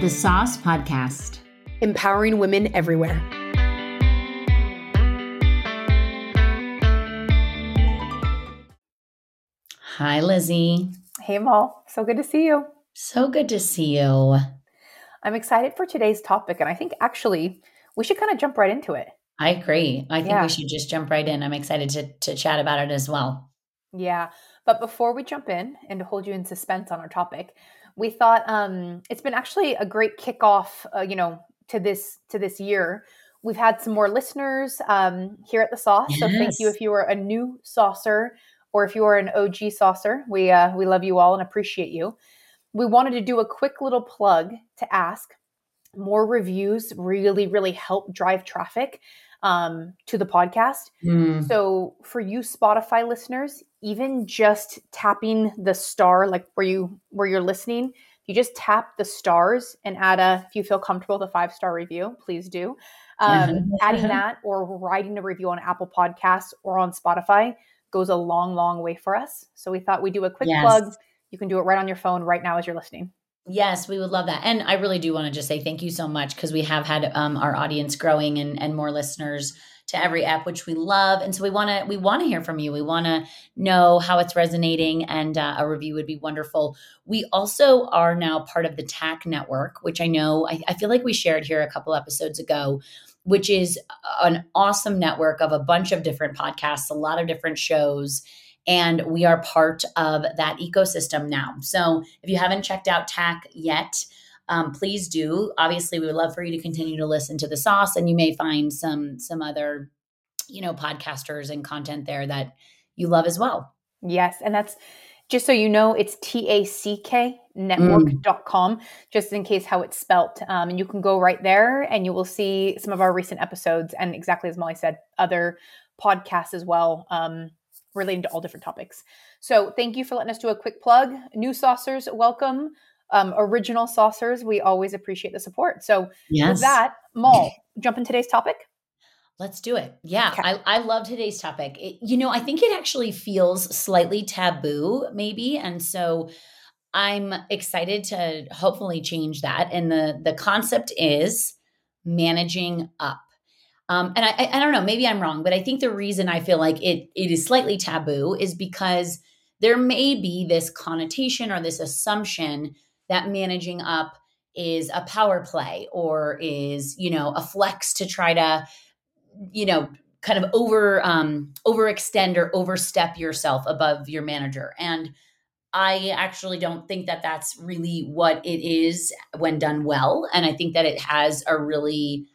The Sauce Podcast, empowering women everywhere. Hi, Lizzie. Hey, Mal. So good to see you. So good to see you. I'm excited for today's topic, and I think actually we should kind of jump right into it. I agree. I think yeah. we should just jump right in. I'm excited to, to chat about it as well. Yeah. But before we jump in and to hold you in suspense on our topic, we thought um, it's been actually a great kickoff, uh, you know, to this to this year. We've had some more listeners um, here at the Sauce, yes. so thank you if you are a new Sauser or if you are an OG Sauser. We uh, we love you all and appreciate you. We wanted to do a quick little plug to ask more reviews really really help drive traffic um, to the podcast. Mm. So for you Spotify listeners, even just tapping the star, like where you where you're listening, you just tap the stars and add a if you feel comfortable the five star review, please do. Um, adding that or writing a review on Apple Podcasts or on Spotify goes a long, long way for us. So we thought we'd do a quick yes. plug. You can do it right on your phone right now as you're listening. Yes, we would love that. And I really do want to just say thank you so much because we have had um, our audience growing and, and more listeners to every app, which we love. And so we want to we want to hear from you. We want to know how it's resonating, and uh, a review would be wonderful. We also are now part of the TACK network, which I know I, I feel like we shared here a couple episodes ago. Which is an awesome network of a bunch of different podcasts, a lot of different shows and we are part of that ecosystem now. So if you haven't checked out TACK yet, um, please do. Obviously, we would love for you to continue to listen to the sauce, and you may find some some other, you know, podcasters and content there that you love as well. Yes, and that's just so you know, it's T A C K network.com, mm. just in case how it's spelt. Um, and you can go right there and you will see some of our recent episodes and exactly as Molly said, other podcasts as well. Um, relating to all different topics. So thank you for letting us do a quick plug. New Sausers, welcome. Um, original Sausers, we always appreciate the support. So yes. with that, Mal, jump in today's topic. Let's do it. Yeah, okay. I, I love today's topic. It, you know, I think it actually feels slightly taboo, maybe, and so I'm excited to hopefully change that. And the the concept is managing up. Um, and I, I don't know, maybe I'm wrong, but I think the reason I feel like it it is slightly taboo is because there may be this connotation or this assumption that managing up is a power play or is you know a flex to try to you know kind of over um overextend or overstep yourself above your manager and I actually don't think that that's really what it is when done well. And I think that it has a really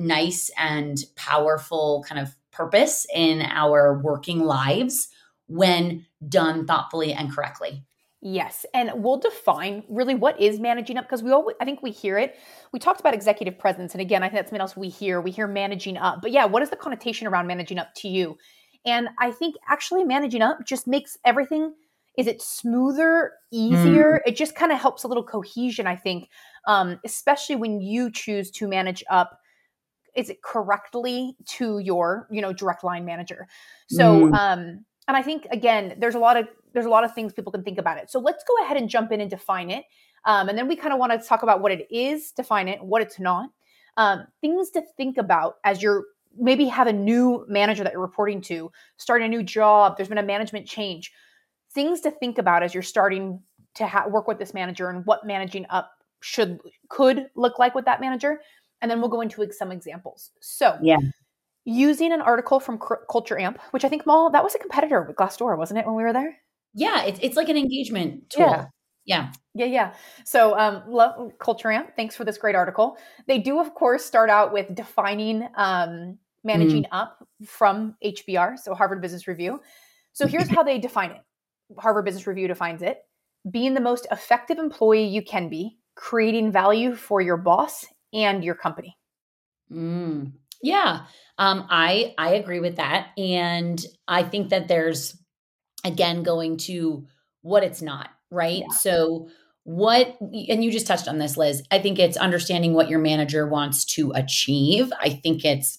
nice and powerful kind of purpose in our working lives when done thoughtfully and correctly. Yes, and we'll define really what is managing up because we all I think we hear it. We talked about executive presence, and again, I think that's something else we hear. We hear managing up, but yeah, what is the connotation around managing up to you? And I think actually managing up just makes everything is it smoother, easier? Mm. It just kind of helps a little cohesion, I think, um, especially when you choose to manage up is it correctly to your you know direct line manager? So mm. um and i think again there's a lot of there's a lot of things people can think about it. So let's go ahead and jump in and define it. Um, and then we kind of want to talk about what it is define it what it's not. Um, things to think about as you're maybe have a new manager that you're reporting to starting a new job there's been a management change. Things to think about as you're starting to ha- work with this manager and what managing up should could look like with that manager and then we'll go into some examples. So, yeah. Using an article from Culture Amp, which I think Mal that was a competitor with Glassdoor, wasn't it, when we were there? Yeah, it's it's like an engagement tool. Yeah. Yeah. Yeah, yeah. So, um, love Culture Amp. Thanks for this great article. They do, of course, start out with defining um, managing mm. up from HBR, so Harvard Business Review. So, here's how they define it Harvard Business Review defines it being the most effective employee you can be, creating value for your boss and your company. Mm, yeah, um, I I agree with that, and I think that there's again going to what it's not right. Yeah. So what and you just touched on this liz i think it's understanding what your manager wants to achieve i think it's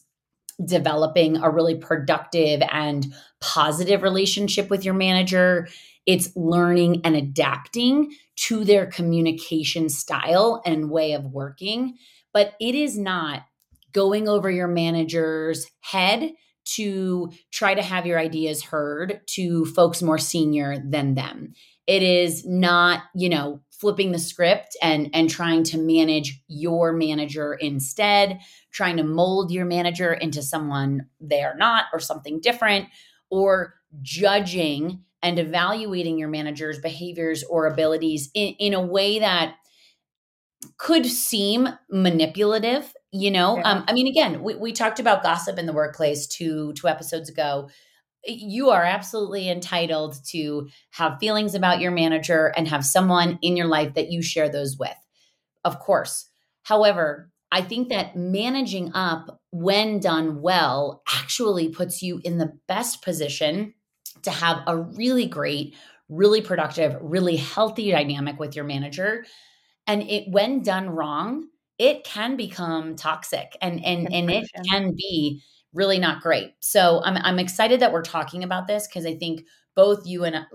developing a really productive and positive relationship with your manager it's learning and adapting to their communication style and way of working, but it is not going over your manager's head to try to have your ideas heard to folks more senior than them. It is not, you know, flipping the script and and trying to manage your manager instead, trying to mold your manager into someone they are not or something different or judging and evaluating your manager's behaviors or abilities in, in a way that could seem manipulative you know? Yeah. um, i mean again we, we talked about gossip in the workplace two two episodes ago. You are absolutely entitled to have feelings about your manager and have someone in your life that you share those with of course. However i think that managing up when done well actually puts you in the best position to have a really great really productive really healthy dynamic with your manager and it when done wrong it can become toxic and and and it can be really not great. So I'm I'm excited that we're talking about this because I think both you and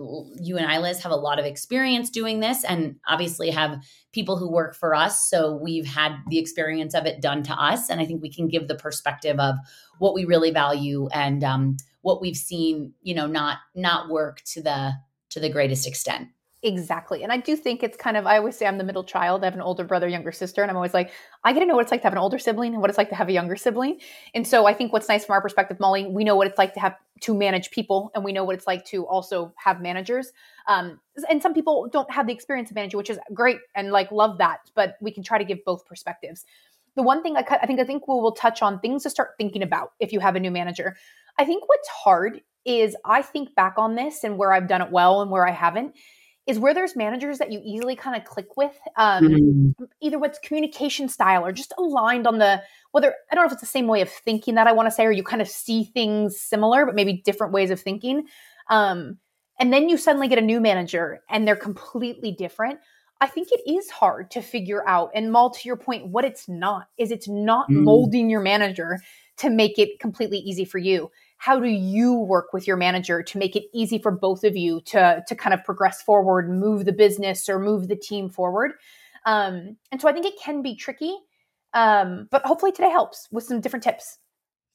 you and I, Liz, have a lot of experience doing this, and obviously have people who work for us. So we've had the experience of it done to us, and I think we can give the perspective of what we really value and um, what we've seen, you know, not not work to the to the greatest extent. Exactly. And I do think it's kind of, I always say I'm the middle child. I have an older brother, younger sister. And I'm always like, I get to know what it's like to have an older sibling and what it's like to have a younger sibling. And so I think what's nice from our perspective, Molly, we know what it's like to have to manage people and we know what it's like to also have managers. Um, and some people don't have the experience of managing, which is great and like love that. But we can try to give both perspectives. The one thing I, I think I think we will touch on things to start thinking about if you have a new manager. I think what's hard is I think back on this and where I've done it well and where I haven't is where there's managers that you easily kind of click with, um, mm-hmm. either what's communication style or just aligned on the whether I don't know if it's the same way of thinking that I want to say, or you kind of see things similar, but maybe different ways of thinking. Um, and then you suddenly get a new manager and they're completely different. I think it is hard to figure out. And Mal, to your point, what it's not is it's not mm. molding your manager to make it completely easy for you how do you work with your manager to make it easy for both of you to to kind of progress forward move the business or move the team forward? Um, and so i think it can be tricky um, but hopefully today helps with some different tips.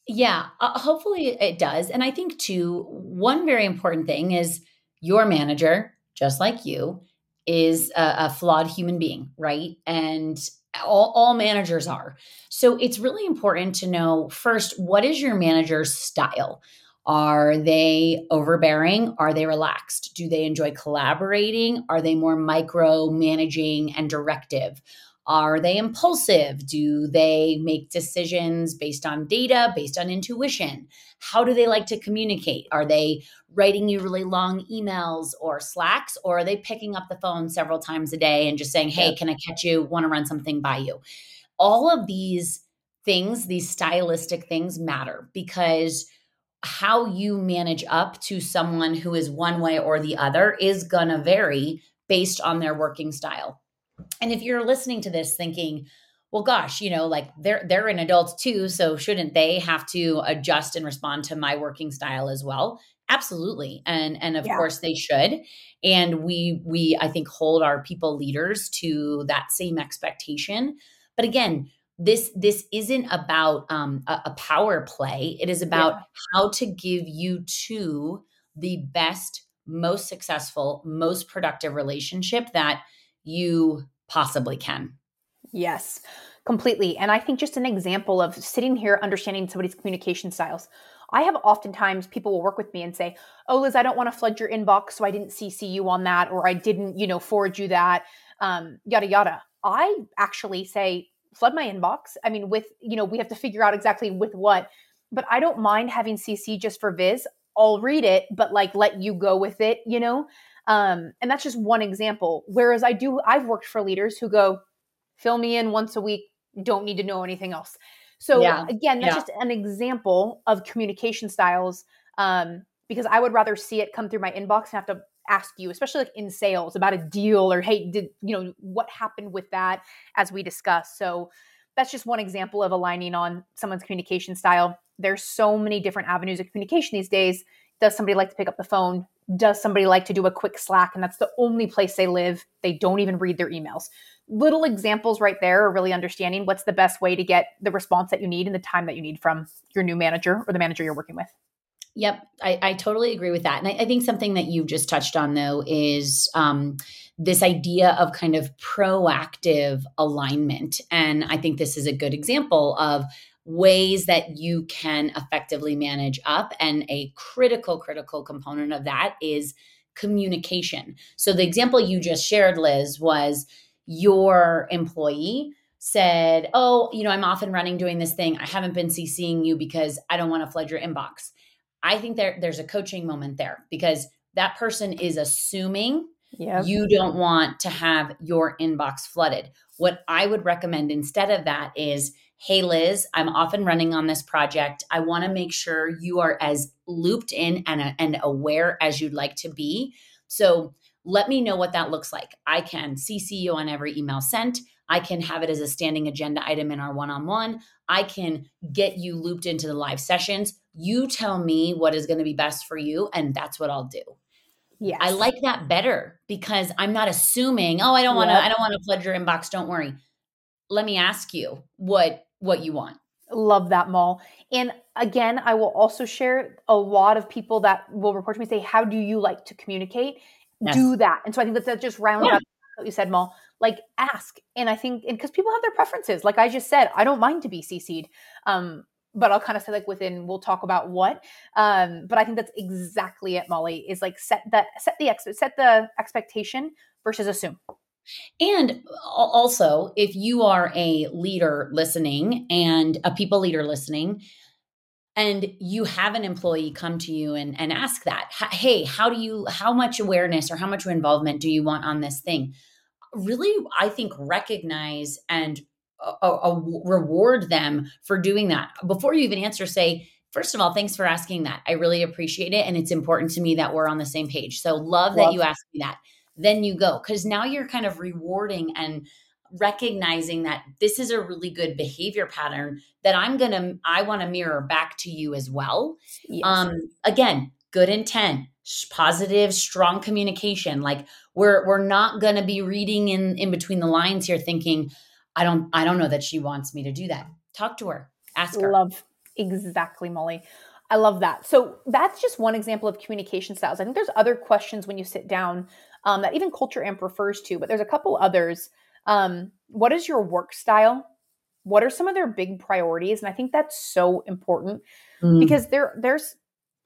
Yeah uh, hopefully it does. And i think too one very important thing is your manager just like you is a, a flawed human being right? And all, all managers are. So it's really important to know first what is your manager's style? Are they overbearing? Are they relaxed? Do they enjoy collaborating? Are they more micro managing and directive? Are they impulsive? Do they make decisions based on data, based on intuition? How do they like to communicate? Are they writing you really long emails or slacks, or are they picking up the phone several times a day and just saying, Hey, can I catch you? Want to run something by you? All of these things, these stylistic things matter because how you manage up to someone who is one way or the other is going to vary based on their working style. And if you're listening to this thinking, well gosh you know like they're they're an adult too so shouldn't they have to adjust and respond to my working style as well absolutely and and of yeah. course they should and we we i think hold our people leaders to that same expectation but again this this isn't about um, a, a, power play it is about yeah. how to give you to the best most successful most productive relationship that you possibly can. Yes, completely. And I think just an example of sitting here understanding somebody's communication styles. I have oftentimes people will work with me and say, "Oh, Liz, I don't want to flood your inbox, so I didn't CC you on that, or I didn't, you know, forward you that, um, yada yada." I actually say, "Flood my inbox." I mean, with you know, we have to figure out exactly with what, but I don't mind having CC just for Viz. I'll read it, but like let you go with it, you know. Um, and that's just one example. Whereas I do, I've worked for leaders who go, fill me in once a week, don't need to know anything else. So yeah. again, that's yeah. just an example of communication styles. Um, because I would rather see it come through my inbox and have to ask you, especially like in sales about a deal or hey, did you know what happened with that as we discuss. So that's just one example of aligning on someone's communication style. There's so many different avenues of communication these days. Does somebody like to pick up the phone? Does somebody like to do a quick Slack and that's the only place they live? They don't even read their emails. Little examples right there are really understanding what's the best way to get the response that you need and the time that you need from your new manager or the manager you're working with. Yep, I, I totally agree with that. And I, I, think something that you've just touched on, though, is um, this idea of kind of proactive alignment. And I think this is a good example of ways that you can effectively manage up. And a critical, critical component of that is communication. So the example you just shared, Liz, was your employee said, Oh, you know, I'm off and running doing this thing. I haven't been CCing you because I don't want to flood your inbox. I think there, there's a coaching moment there because that person is assuming yep. you don't want to have your inbox flooded. What I would recommend instead of that is Hey, Liz, I'm off and running on this project. I want to make sure you are as looped in and, uh, and aware as you'd like to be. So let me know what that looks like. I can CC you on every email sent. I can have it as a standing agenda item in our one on one. I can get you looped into the live sessions. You tell me what is going to be best for you, and that's what I'll do. Yeah, I like that better because I'm not assuming, oh, I don't want to, I don't want to flood your inbox. Don't worry. Let me ask you what what you want. Love that, Mal. And again, I will also share a lot of people that will report to me say, How do you like to communicate? Yes. Do that. And so I think that that just rounds yeah. up what you said, Mal. Like ask. And I think because people have their preferences. Like I just said, I don't mind to be CC'd. Um, but I'll kind of say like within we'll talk about what. Um, but I think that's exactly it, Molly, is like set the set the ex- set the expectation versus assume. And also, if you are a leader listening and a people leader listening, and you have an employee come to you and, and ask that, hey, how do you, how much awareness or how much involvement do you want on this thing? Really, I think recognize and uh, reward them for doing that. Before you even answer, say, first of all, thanks for asking that. I really appreciate it. And it's important to me that we're on the same page. So love, love. that you asked me that then you go because now you're kind of rewarding and recognizing that this is a really good behavior pattern that I'm to I want to mirror back to you as well. Yes. Um again, good intent, positive, strong communication. Like we're we're not to be reading in in between the lines here thinking I don't I don't know that she wants me to do that. Talk to her. Ask her. Love exactly, Molly. I love that. So that's just one example of communication styles. I think there's other questions when you sit down um, that even Culture Amp refers to, but there's a couple others. Um, what is your work style? What are some of their big priorities? And I think that's so important mm. because there there's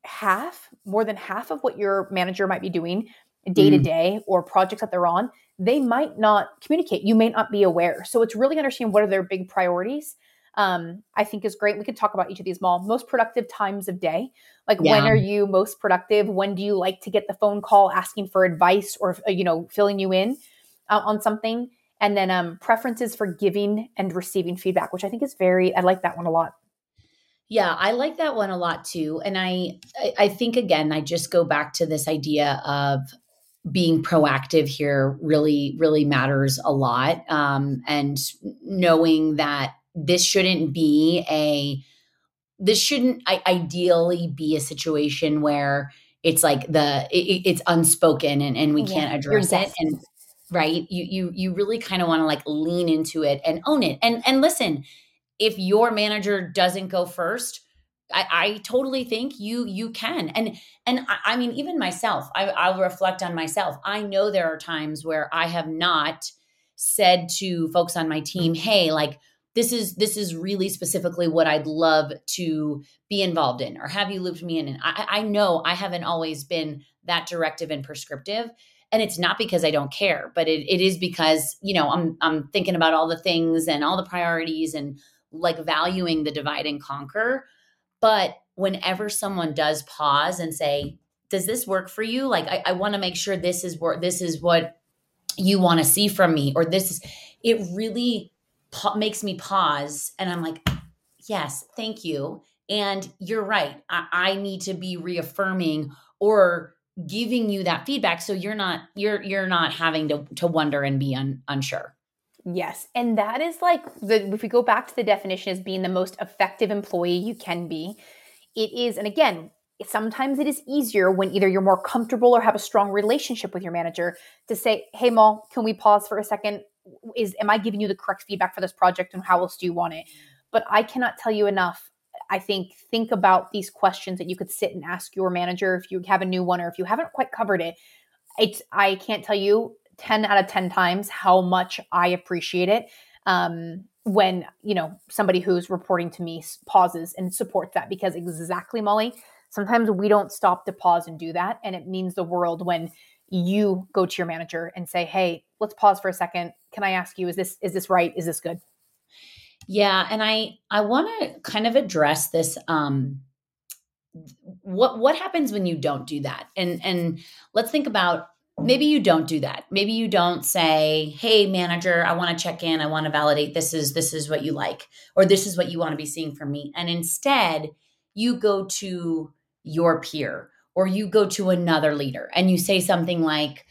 half, more than half of what your manager might be doing day to day or projects that they're on, they might not communicate. You may not be aware. So it's really understanding what are their big priorities um, I think is great. We could talk about each of these more. Most productive times of day. Like yeah. when are you most productive? When do you like to get the phone call asking for advice or uh, you know filling you in uh, on something? And then um, preferences for giving and receiving feedback, which I think is very. I like that one a lot. Yeah, I like that one a lot too. And I, I think again, I just go back to this idea of being proactive here really, really matters a lot. Um, and knowing that this shouldn't be a this shouldn't I, ideally be a situation where it's like the it, it's unspoken and, and we yeah, can't address it. and right you you you really kind of want to like lean into it and own it. And and listen if your manager doesn't go first I, I totally think you you can. And and I, I mean even myself I, I'll reflect on myself. I know there are times where I have not said to folks on my team mm-hmm. hey like this is this is really specifically what I'd love to be involved in or have you looped me in. And I, I know I haven't always been that directive and prescriptive. And it's not because I don't care, but it, it is because, you know, I'm I'm thinking about all the things and all the priorities and like valuing the divide and conquer. But whenever someone does pause and say, does this work for you? Like I, I want to make sure this is what this is what you want to see from me, or this is it really makes me pause and I'm like, yes, thank you. And you're right. I, I need to be reaffirming or giving you that feedback so you're not you're you're not having to to wonder and be un, unsure. Yes. And that is like the if we go back to the definition as being the most effective employee you can be, it is and again, sometimes it is easier when either you're more comfortable or have a strong relationship with your manager to say, "Hey, Mal, can we pause for a second? Is am I giving you the correct feedback for this project, and how else do you want it?" But I cannot tell you enough. I think think about these questions that you could sit and ask your manager if you have a new one or if you haven't quite covered it. It's I can't tell you 10 out of 10 times how much I appreciate it. Um, when you know somebody who's reporting to me pauses and supports that because exactly molly sometimes we don't stop to pause and do that and it means the world when you go to your manager and say hey let's pause for a second. Can i ask you is this is this right? Is this good? Yeah and i i want to kind of address this um what what happens when you don't do that? And and let's think about maybe you don't do that. Maybe you don't say hey manager i want to check in i want to validate. This is this is what you like or this is what you want to be seeing from me. And instead you go to your peer or you go to another leader and you say something like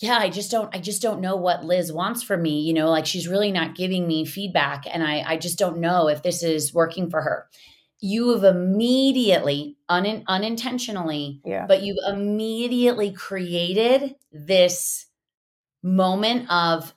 yeah i just don't i just don't know what liz wants from me you know like she's really not giving me feedback and i i just don't know if this is working for her you have immediately un- unintentionally yeah. but you've immediately created this moment of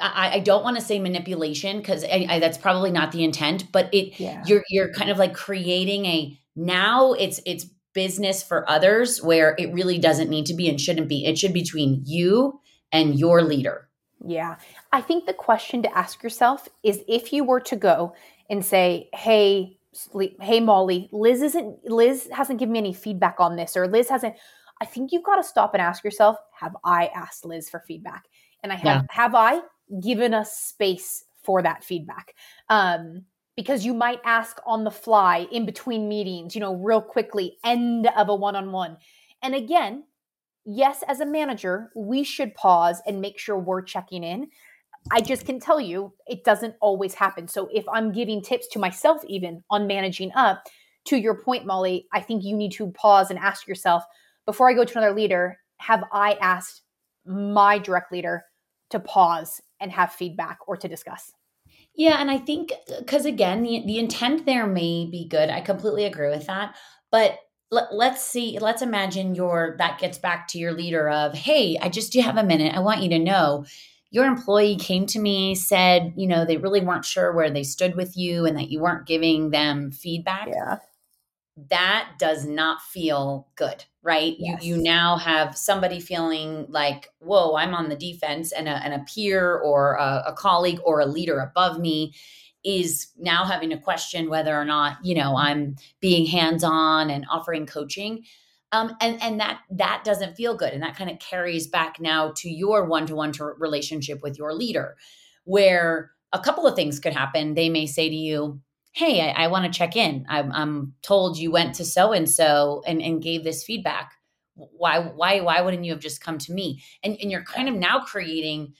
I, I don't want to say manipulation because that's probably not the intent, but it yeah. you're you're kind of like creating a now it's it's business for others where it really doesn't need to be and shouldn't be. It should be between you and your leader. Yeah. I think the question to ask yourself is if you were to go and say, "Hey, hey Molly, Liz isn't Liz hasn't given me any feedback on this or Liz hasn't I think you've got to stop and ask yourself, have I asked Liz for feedback? And I have yeah. have I given us space for that feedback? Um because you might ask on the fly in between meetings, you know, real quickly, end of a one-on-one. And again, yes, as a manager, we should pause and make sure we're checking in. I just can tell you it doesn't always happen. So if I'm giving tips to myself, even on managing up, to your point, Molly, I think you need to pause and ask yourself before I go to another leader, have I asked my direct leader to pause and have feedback or to discuss? Yeah, and I think uh, because again, the, the intent there may be good. I completely agree with that. But let, let's see, let's imagine your that gets back to your leader of, hey, I just do have a minute. I want you to know your employee came to me said you know they really weren't sure where they stood with you and that you weren't giving them feedback yeah that does not feel good right? Yes. you you now have somebody feeling like whoa i'm on the defense and a, and a peer or a, a colleague or a leader above me is now having to question whether or not you know i'm being hands on and offering coaching. Um, and and that that doesn't feel good and that kind of carries back now to your one-to-one relationship with your leader where a couple of things could happen. They may say to you hey i, I want to check in. I'm, I'm told you went to so and so and gave this feedback. Why why why wouldn't you have just come to me? And, and you're kind of now creating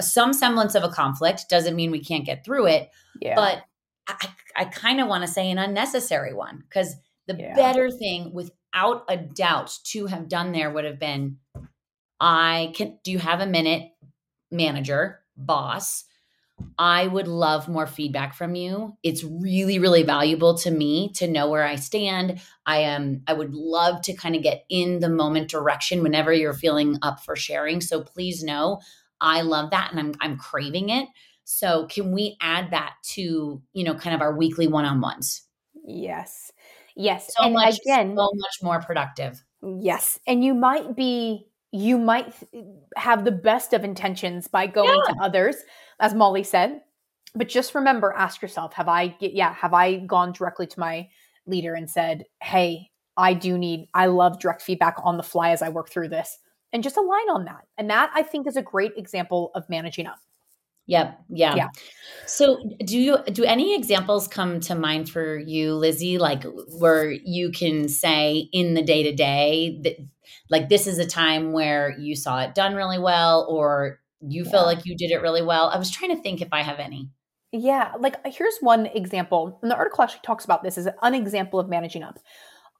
some semblance of a conflict. Doesn't mean we can't get through it yeah. but i, I kind of want to say an unnecessary one because the yeah. better thing without a doubt to have done there would have been I can do you have a minute manager boss I would love more feedback from you. It's really really valuable to me to know where I stand. I am I would love to kind of get in the moment direction whenever you're feeling up for sharing. So please know I love that and I'm I'm craving it. So can we add that to, you know, kind of our weekly one-on-ones? Yes. Yes. So and much, again, so much more productive. Yes. And you might be, you might have the best of intentions by going yeah. to others, as Molly said. But just remember, ask yourself, have I, yeah, have I gone directly to my leader and said, hey, I do need, I love direct feedback on the fly as I work through this. And just align on that. And that I think is a great example of managing up. Yep. Yeah. yeah. So do you do any examples come to mind for you, Lizzie, like where you can say in the day to day that like this is a time where you saw it done really well or you yeah. feel like you did it really well? I was trying to think if I have any. Yeah, like here's one example. And the article actually talks about this as an example of managing up.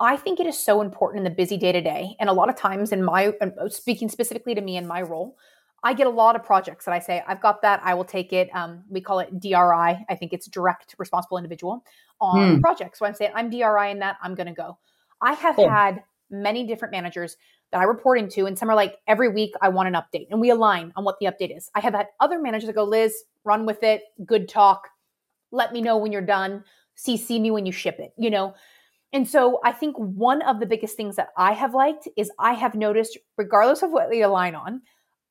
I think it is so important in the busy day to day. And a lot of times in my uh, speaking specifically to me in my role, I get a lot of projects that I say, I've got that, I will take it. Um, we call it DRI. I think it's direct responsible individual on mm. projects. So I'm saying I'm DRI in that, I'm going to go. I have cool. had many different managers that I report into, and some are like, every week I want an update, and we align on what the update is. I have had other managers that go, Liz, run with it, good talk, let me know when you're done, CC me when you ship it, you know? And so I think one of the biggest things that I have liked is I have noticed, regardless of what we align on,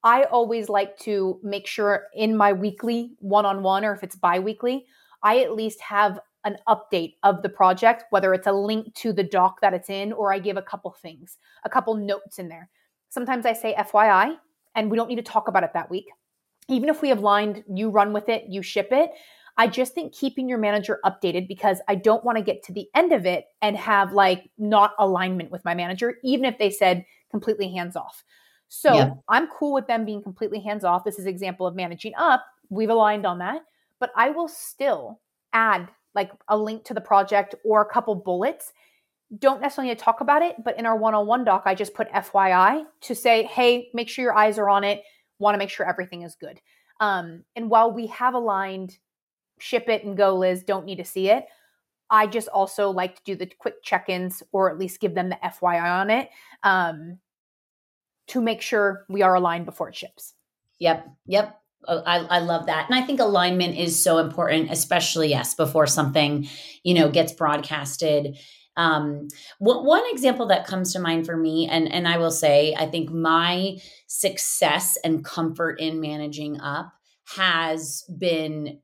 I always like to make sure in my weekly one on one or if it's bi weekly, I at least have an update of the project, whether it's a link to the doc that it's in, or I give a couple things, a couple notes in there. Sometimes I say FYI, and we don't need to talk about it that week. Even if we have lined, you run with it, you ship it. I just think keeping your manager updated because I don't want to get to the end of it and have like not alignment with my manager, even if they said completely hands off. So. I'm cool with them being completely hands off. This is example of managing up. We've aligned on that, but I will still add like a link to the project or a couple bullets. Don't necessarily talk about it, but in our one-on-one doc, I just put FYI to say, hey, make sure your eyes are on it. Want to make sure everything is good. Um, and while we have aligned, ship it and go, Liz. Don't need to see it. I just also like to do the quick check-ins or at least give them the FYI on it. Um, to make sure we are aligned before it ships. Yep. Yep. Oh, I, I love that. And I think alignment is so important, especially, yes, before something, you know, gets broadcasted. Um, one, one example that comes to mind for me, and, and I will say, I think my success and comfort in managing up has been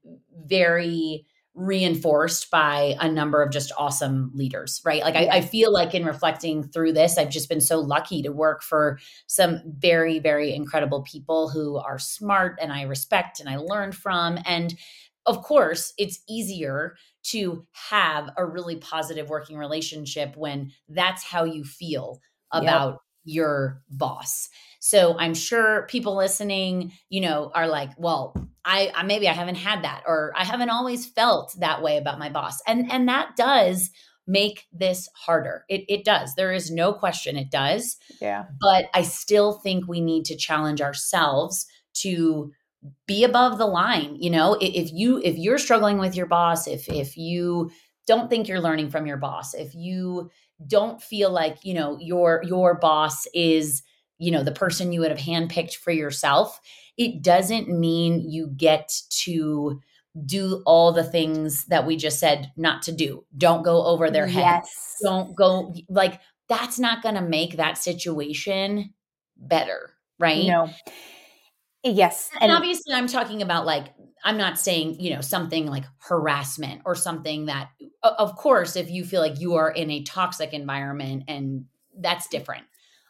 very reinforced by a number of just awesome leaders, right? Like, I, I, feel like in reflecting through this, I've just been so lucky to work for some very, very incredible people who are smart and I respect and I learned from. And of course, it's easier to have a really positive working relationship when that's how you feel about yep. Your boss. So I'm sure people listening, you know, are like, well, I, I maybe I haven't had that or I haven't always felt that way about my boss. And and that does make this harder. It it does. There is no question it does. Yeah. But I still think we need to challenge ourselves to be above the line, you know? If you if you're struggling with your boss, if if you don't think you're learning from your boss, if you don't feel like, you know, your your boss is you know the person you would have handpicked for yourself. It doesn't mean you get to do all the things that we just said not to do. Don't go over their head. Yes. don't go like that's not going to make that situation better right? No yes and, and obviously i'm talking about like i'm not saying you know something like harassment or something that of course if you feel like you are in a toxic environment and that's different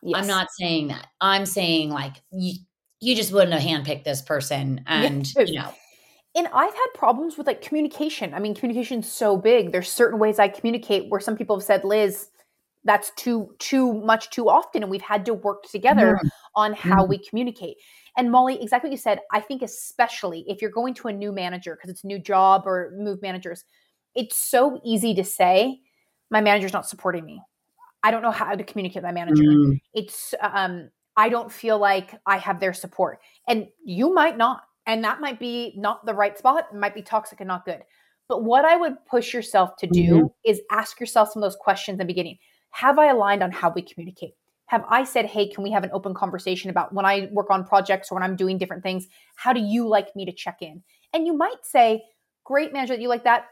Yes. I'm not saying that. I'm saying like you, you just wouldn't have handpicked this person, and yes. you know. And I've had problems with like communication. I mean, communication's so big. There's certain ways I communicate where some people have said, "Liz, that's too too much too often," and we've had to work together mm-hmm. on how mm-hmm. we communicate. And Molly, exactly what you said. I think especially if you're going to a new manager because it's a new job or move managers, it's so easy to say, "My manager's not supporting me." I don't know how to communicate with my manager. Mm. It's um I don't feel like I have their support. And you might not. And that might be not the right spot, it might be toxic and not good. But what I would push yourself to do mm-hmm. is ask yourself some of those questions in the beginning. Have I aligned on how we communicate? Have I said, hey, can we have an open conversation about when I work on projects or when I'm doing different things? How do you like me to check in? And you might say, great manager, you like that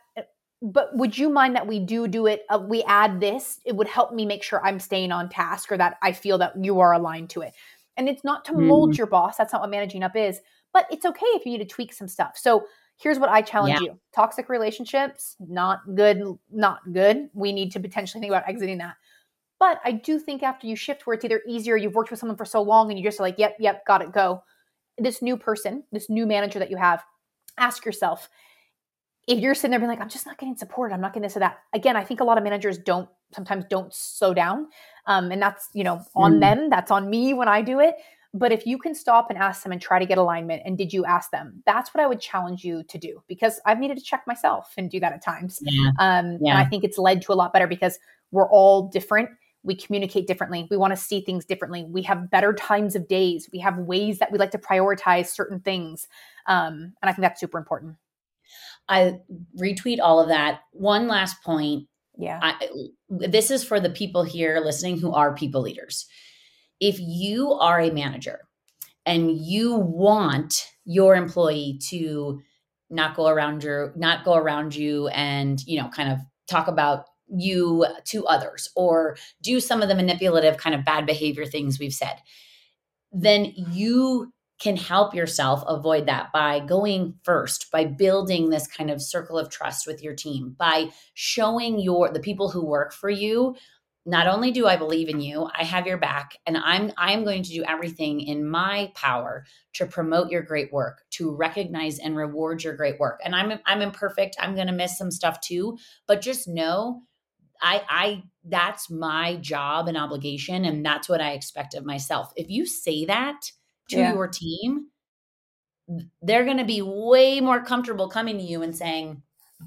but would you mind that we do do it uh, we add this it would help me make sure i'm staying on task or that i feel that you are aligned to it and it's not to mold mm. your boss that's not what managing up is but it's okay if you need to tweak some stuff so here's what i challenge yeah. you toxic relationships not good not good we need to potentially think about exiting that but i do think after you shift where it's either easier you've worked with someone for so long and you just like yep yep got it go this new person this new manager that you have ask yourself if you're sitting there being like, I'm just not getting support, I'm not getting this or that. Again, I think a lot of managers don't sometimes don't slow down. Um, and that's, you know, on mm. them. That's on me when I do it. But if you can stop and ask them and try to get alignment, and did you ask them? That's what I would challenge you to do because I've needed to check myself and do that at times. Yeah. Um, yeah. And I think it's led to a lot better because we're all different. We communicate differently. We want to see things differently. We have better times of days. We have ways that we like to prioritize certain things. Um, and I think that's super important. I retweet all of that. One last point. Yeah. I, this is for the people here listening who are people leaders. If you are a manager and you want your employee to not go around your not go around you and you know kind of talk about you to others or do some of the manipulative kind of bad behavior things we've said, then you can help yourself avoid that by going first by building this kind of circle of trust with your team by showing your the people who work for you not only do I believe in you, I have your back and I'm I'm going to do everything in my power to promote your great work, to recognize and reward your great work. And I'm I'm imperfect. I'm going to miss some stuff too, but just know I I that's my job and obligation and that's what I expect of myself. If you say that to yeah. your team, they're going to be way more comfortable coming to you and saying,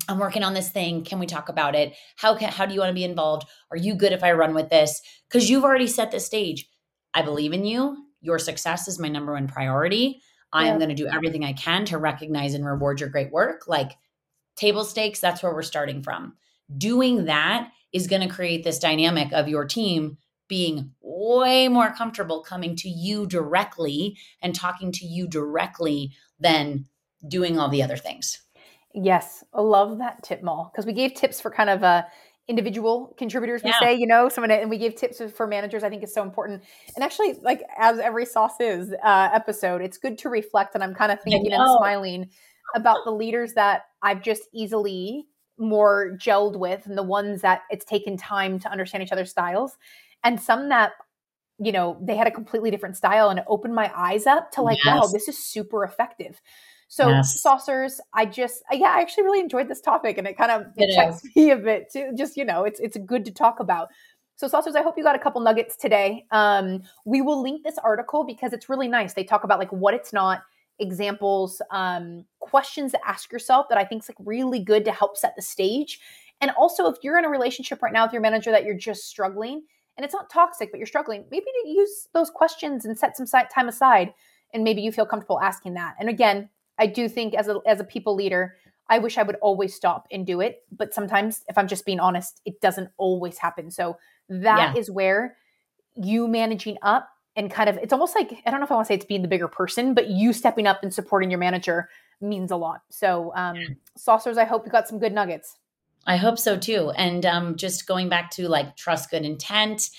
I'm working on this thing. Can we talk about it? How can how do you want to be involved? Are you good if I run with this? Cuz you've already set the stage. I believe in you. Your success is my number one priority. I yeah. am going to do everything I can to recognize and reward your great work. Like table stakes, that's where we're starting from. Doing that is going to create this dynamic of your team being way more comfortable coming to you directly and talking to you directly than doing all the other things. Yes, I love that tip, Mal, because we gave tips for kind of uh, individual contributors. We yeah. say, you know, someone, and we gave tips for managers. I think is so important. And actually, like as every sauce is uh, episode, it's good to reflect. And I'm kind of thinking and smiling about the leaders that I've just easily more gelled with and the ones that it's taken time to understand each other's styles. And some that you know they had a completely different style and it opened my eyes up to like yes. wow this is super effective. So yes. Sausers i just yeah i actually really enjoyed this topic and it kind of it, it checks me a bit too. Just you know it's it's good to talk about. So Sausers i hope you got a couple nuggets today. Um we will link this article because it's really nice. They talk about like what it's not examples, um, questions to ask yourself that I think is like really good to help set the stage. And also, if you're in a relationship right now with your manager that you're just struggling, and it's not toxic, but you're struggling, maybe to use those questions and set some time aside, and maybe you feel comfortable asking that. And again, I do think as a as a people leader, I wish I would always stop and do it, but sometimes, if I'm just being honest, it doesn't always happen. So that yeah. is where you managing up and kind of it's almost like I don't know if I want to say it's being the bigger person, but you stepping up and supporting your manager means a lot. So, um, Sausers, I hope you got some good nuggets. I hope so too. And um, just going back to like trust good intent,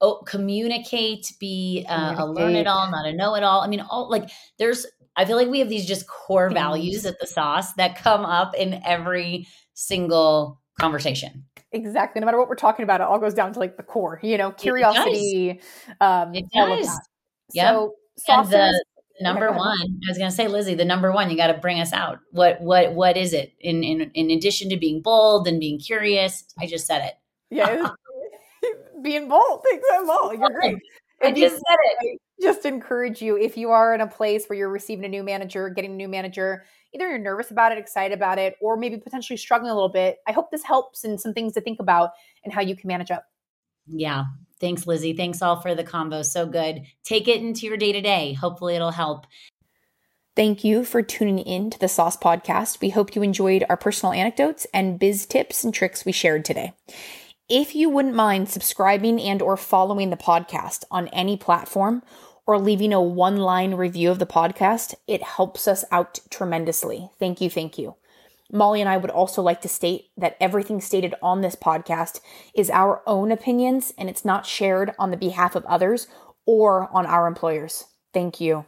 oh, communicate, be uh, communicate. a learn it all, not a know it all. I mean, all like there's. I feel like we have these just core values at the sauce that come up in every single conversation. Exactly. No matter what we're talking about, it all goes down to like the core, you know, curiosity. It does. Um, it does. Yep. So, sauces, the number one, I was going to say, Lizzie, the number one, you got to bring us out. What, what, what is it? In, in, in addition to being bold and being curious, I just said it. Yeah. being bold. Thanks, Mal. You're great. I just said it. Just encourage you if you are in a place where you're receiving a new manager, getting a new manager, either you're nervous about it, excited about it, or maybe potentially struggling a little bit. I hope this helps and some things to think about and how you can manage up. Yeah. Thanks, Lizzie. Thanks all for the combo. So good. Take it into your day to day. Hopefully, it'll help. Thank you for tuning in to the Sauce Podcast. We hope you enjoyed our personal anecdotes and biz tips and tricks we shared today. If you wouldn't mind subscribing and or following the podcast on any platform or leaving a one line review of the podcast, it helps us out tremendously. Thank you. Thank you. Molly and I would also like to state that everything stated on this podcast is our own opinions and it's not shared on the behalf of others or on our employers. Thank you.